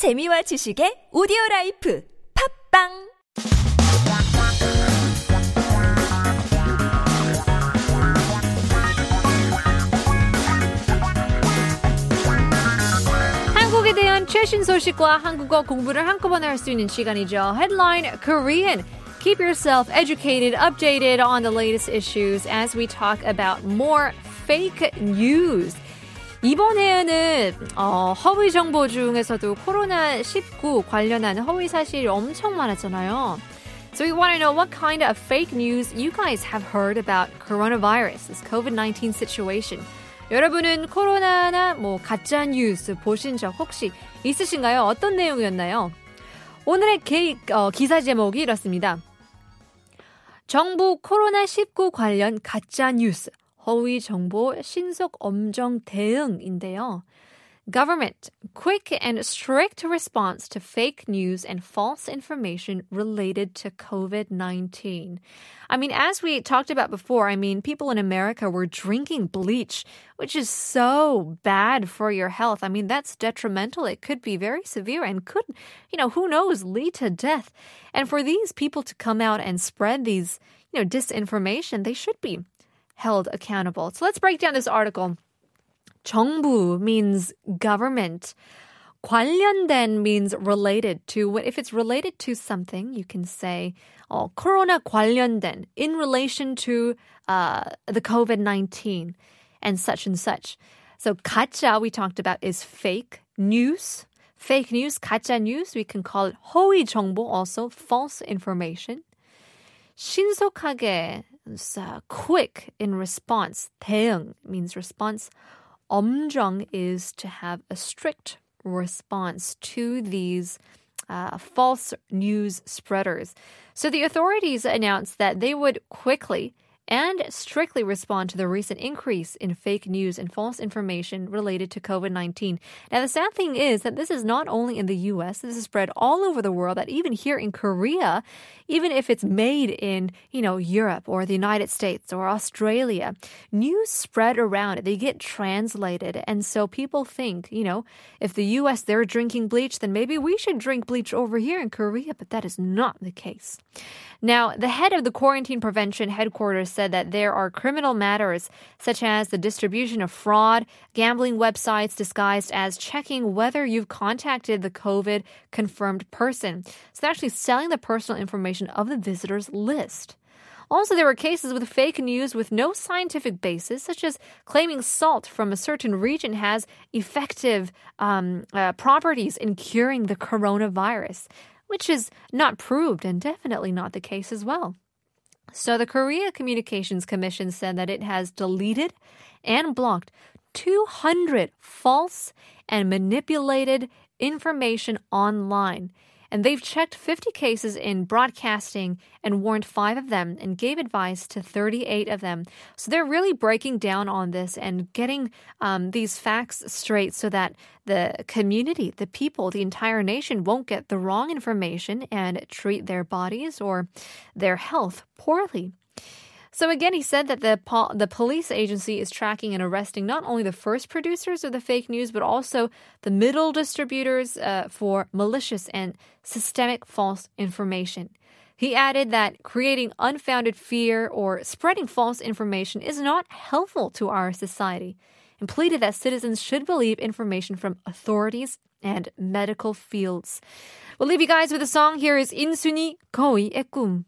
재미와 지식의 오디오 라이프 팝빵 한국에 대한 최신 소식과 한국어 공부를 한꺼번에 할 수 있는 시간이죠. Headline Korean. Keep yourself educated, updated on the latest issues as we talk about more fake news. 이번에는 어, 허위 정보 중에서도 코로나 19 관련한 허위 사실이 엄청 많았잖아요. So we want to know what kind of fake news you guys have heard about coronavirus, this COVID-19 situation. 여러분은 코로나나 뭐 가짜 뉴스 보신 적 혹시 있으신가요? 어떤 내용이었나요? 오늘의 게, 어, 기사 제목이 이렇습니다. 정부 코로나19 관련 가짜 뉴스, 허위 정보 신속 엄정 대응인데요. Government, quick and strict response to fake news and false information related to COVID 19. I mean, as we talked about before, I mean, people in America were drinking bleach, which is so bad for your health. I mean, that's detrimental. It could be very severe and could, you know, who knows, lead to death. And for these people to come out and spread these, you know, disinformation, they should be held accountable. So let's break down this article. 정부 means government. 관련된 means related to. If it's related to something, you can say 어, 코로나 관련된 in relation to uh, the COVID-19 and such and such. So 가짜 we talked about is fake news. Fake news, 가짜 news, we can call it 허위 정보, also false information. 신속하게, uh, quick in response. 대응 means response. 엄정 is to have a strict response to these uh, false news spreaders. So the authorities announced that they would quickly and strictly respond to the recent increase in fake news and false information related to COVID 19. Now, the sad thing is that this is not only in the US, this is spread all over the world, that even here in Korea, even if it's made in, you know, Europe or the United States or Australia, news spread around, they get translated. And so people think, you know, if the US, they're drinking bleach, then maybe we should drink bleach over here in Korea, but that is not the case. Now, the head of the quarantine prevention headquarters said that there are criminal matters such as the distribution of fraud, gambling websites disguised as checking whether you've contacted the COVID confirmed person. So they're actually selling the personal information of the visitors list. Also, there were cases with fake news with no scientific basis, such as claiming salt from a certain region has effective um, uh, properties in curing the coronavirus which is not proved and definitely not the case as well. So the Korea Communications Commission said that it has deleted and blocked 200 false and manipulated information online and they've checked 50 cases in broadcasting and warned five of them and gave advice to 38 of them. So they're really breaking down on this and getting um, these facts straight so that the community, the people, the entire nation won't get the wrong information and treat their bodies or their health poorly. So again, he said that the po- the police agency is tracking and arresting not only the first producers of the fake news, but also the middle distributors uh, for malicious and systemic false information. He added that creating unfounded fear or spreading false information is not helpful to our society and pleaded that citizens should believe information from authorities and medical fields. We'll leave you guys with a song. Here is 인순이 거위의 꿈.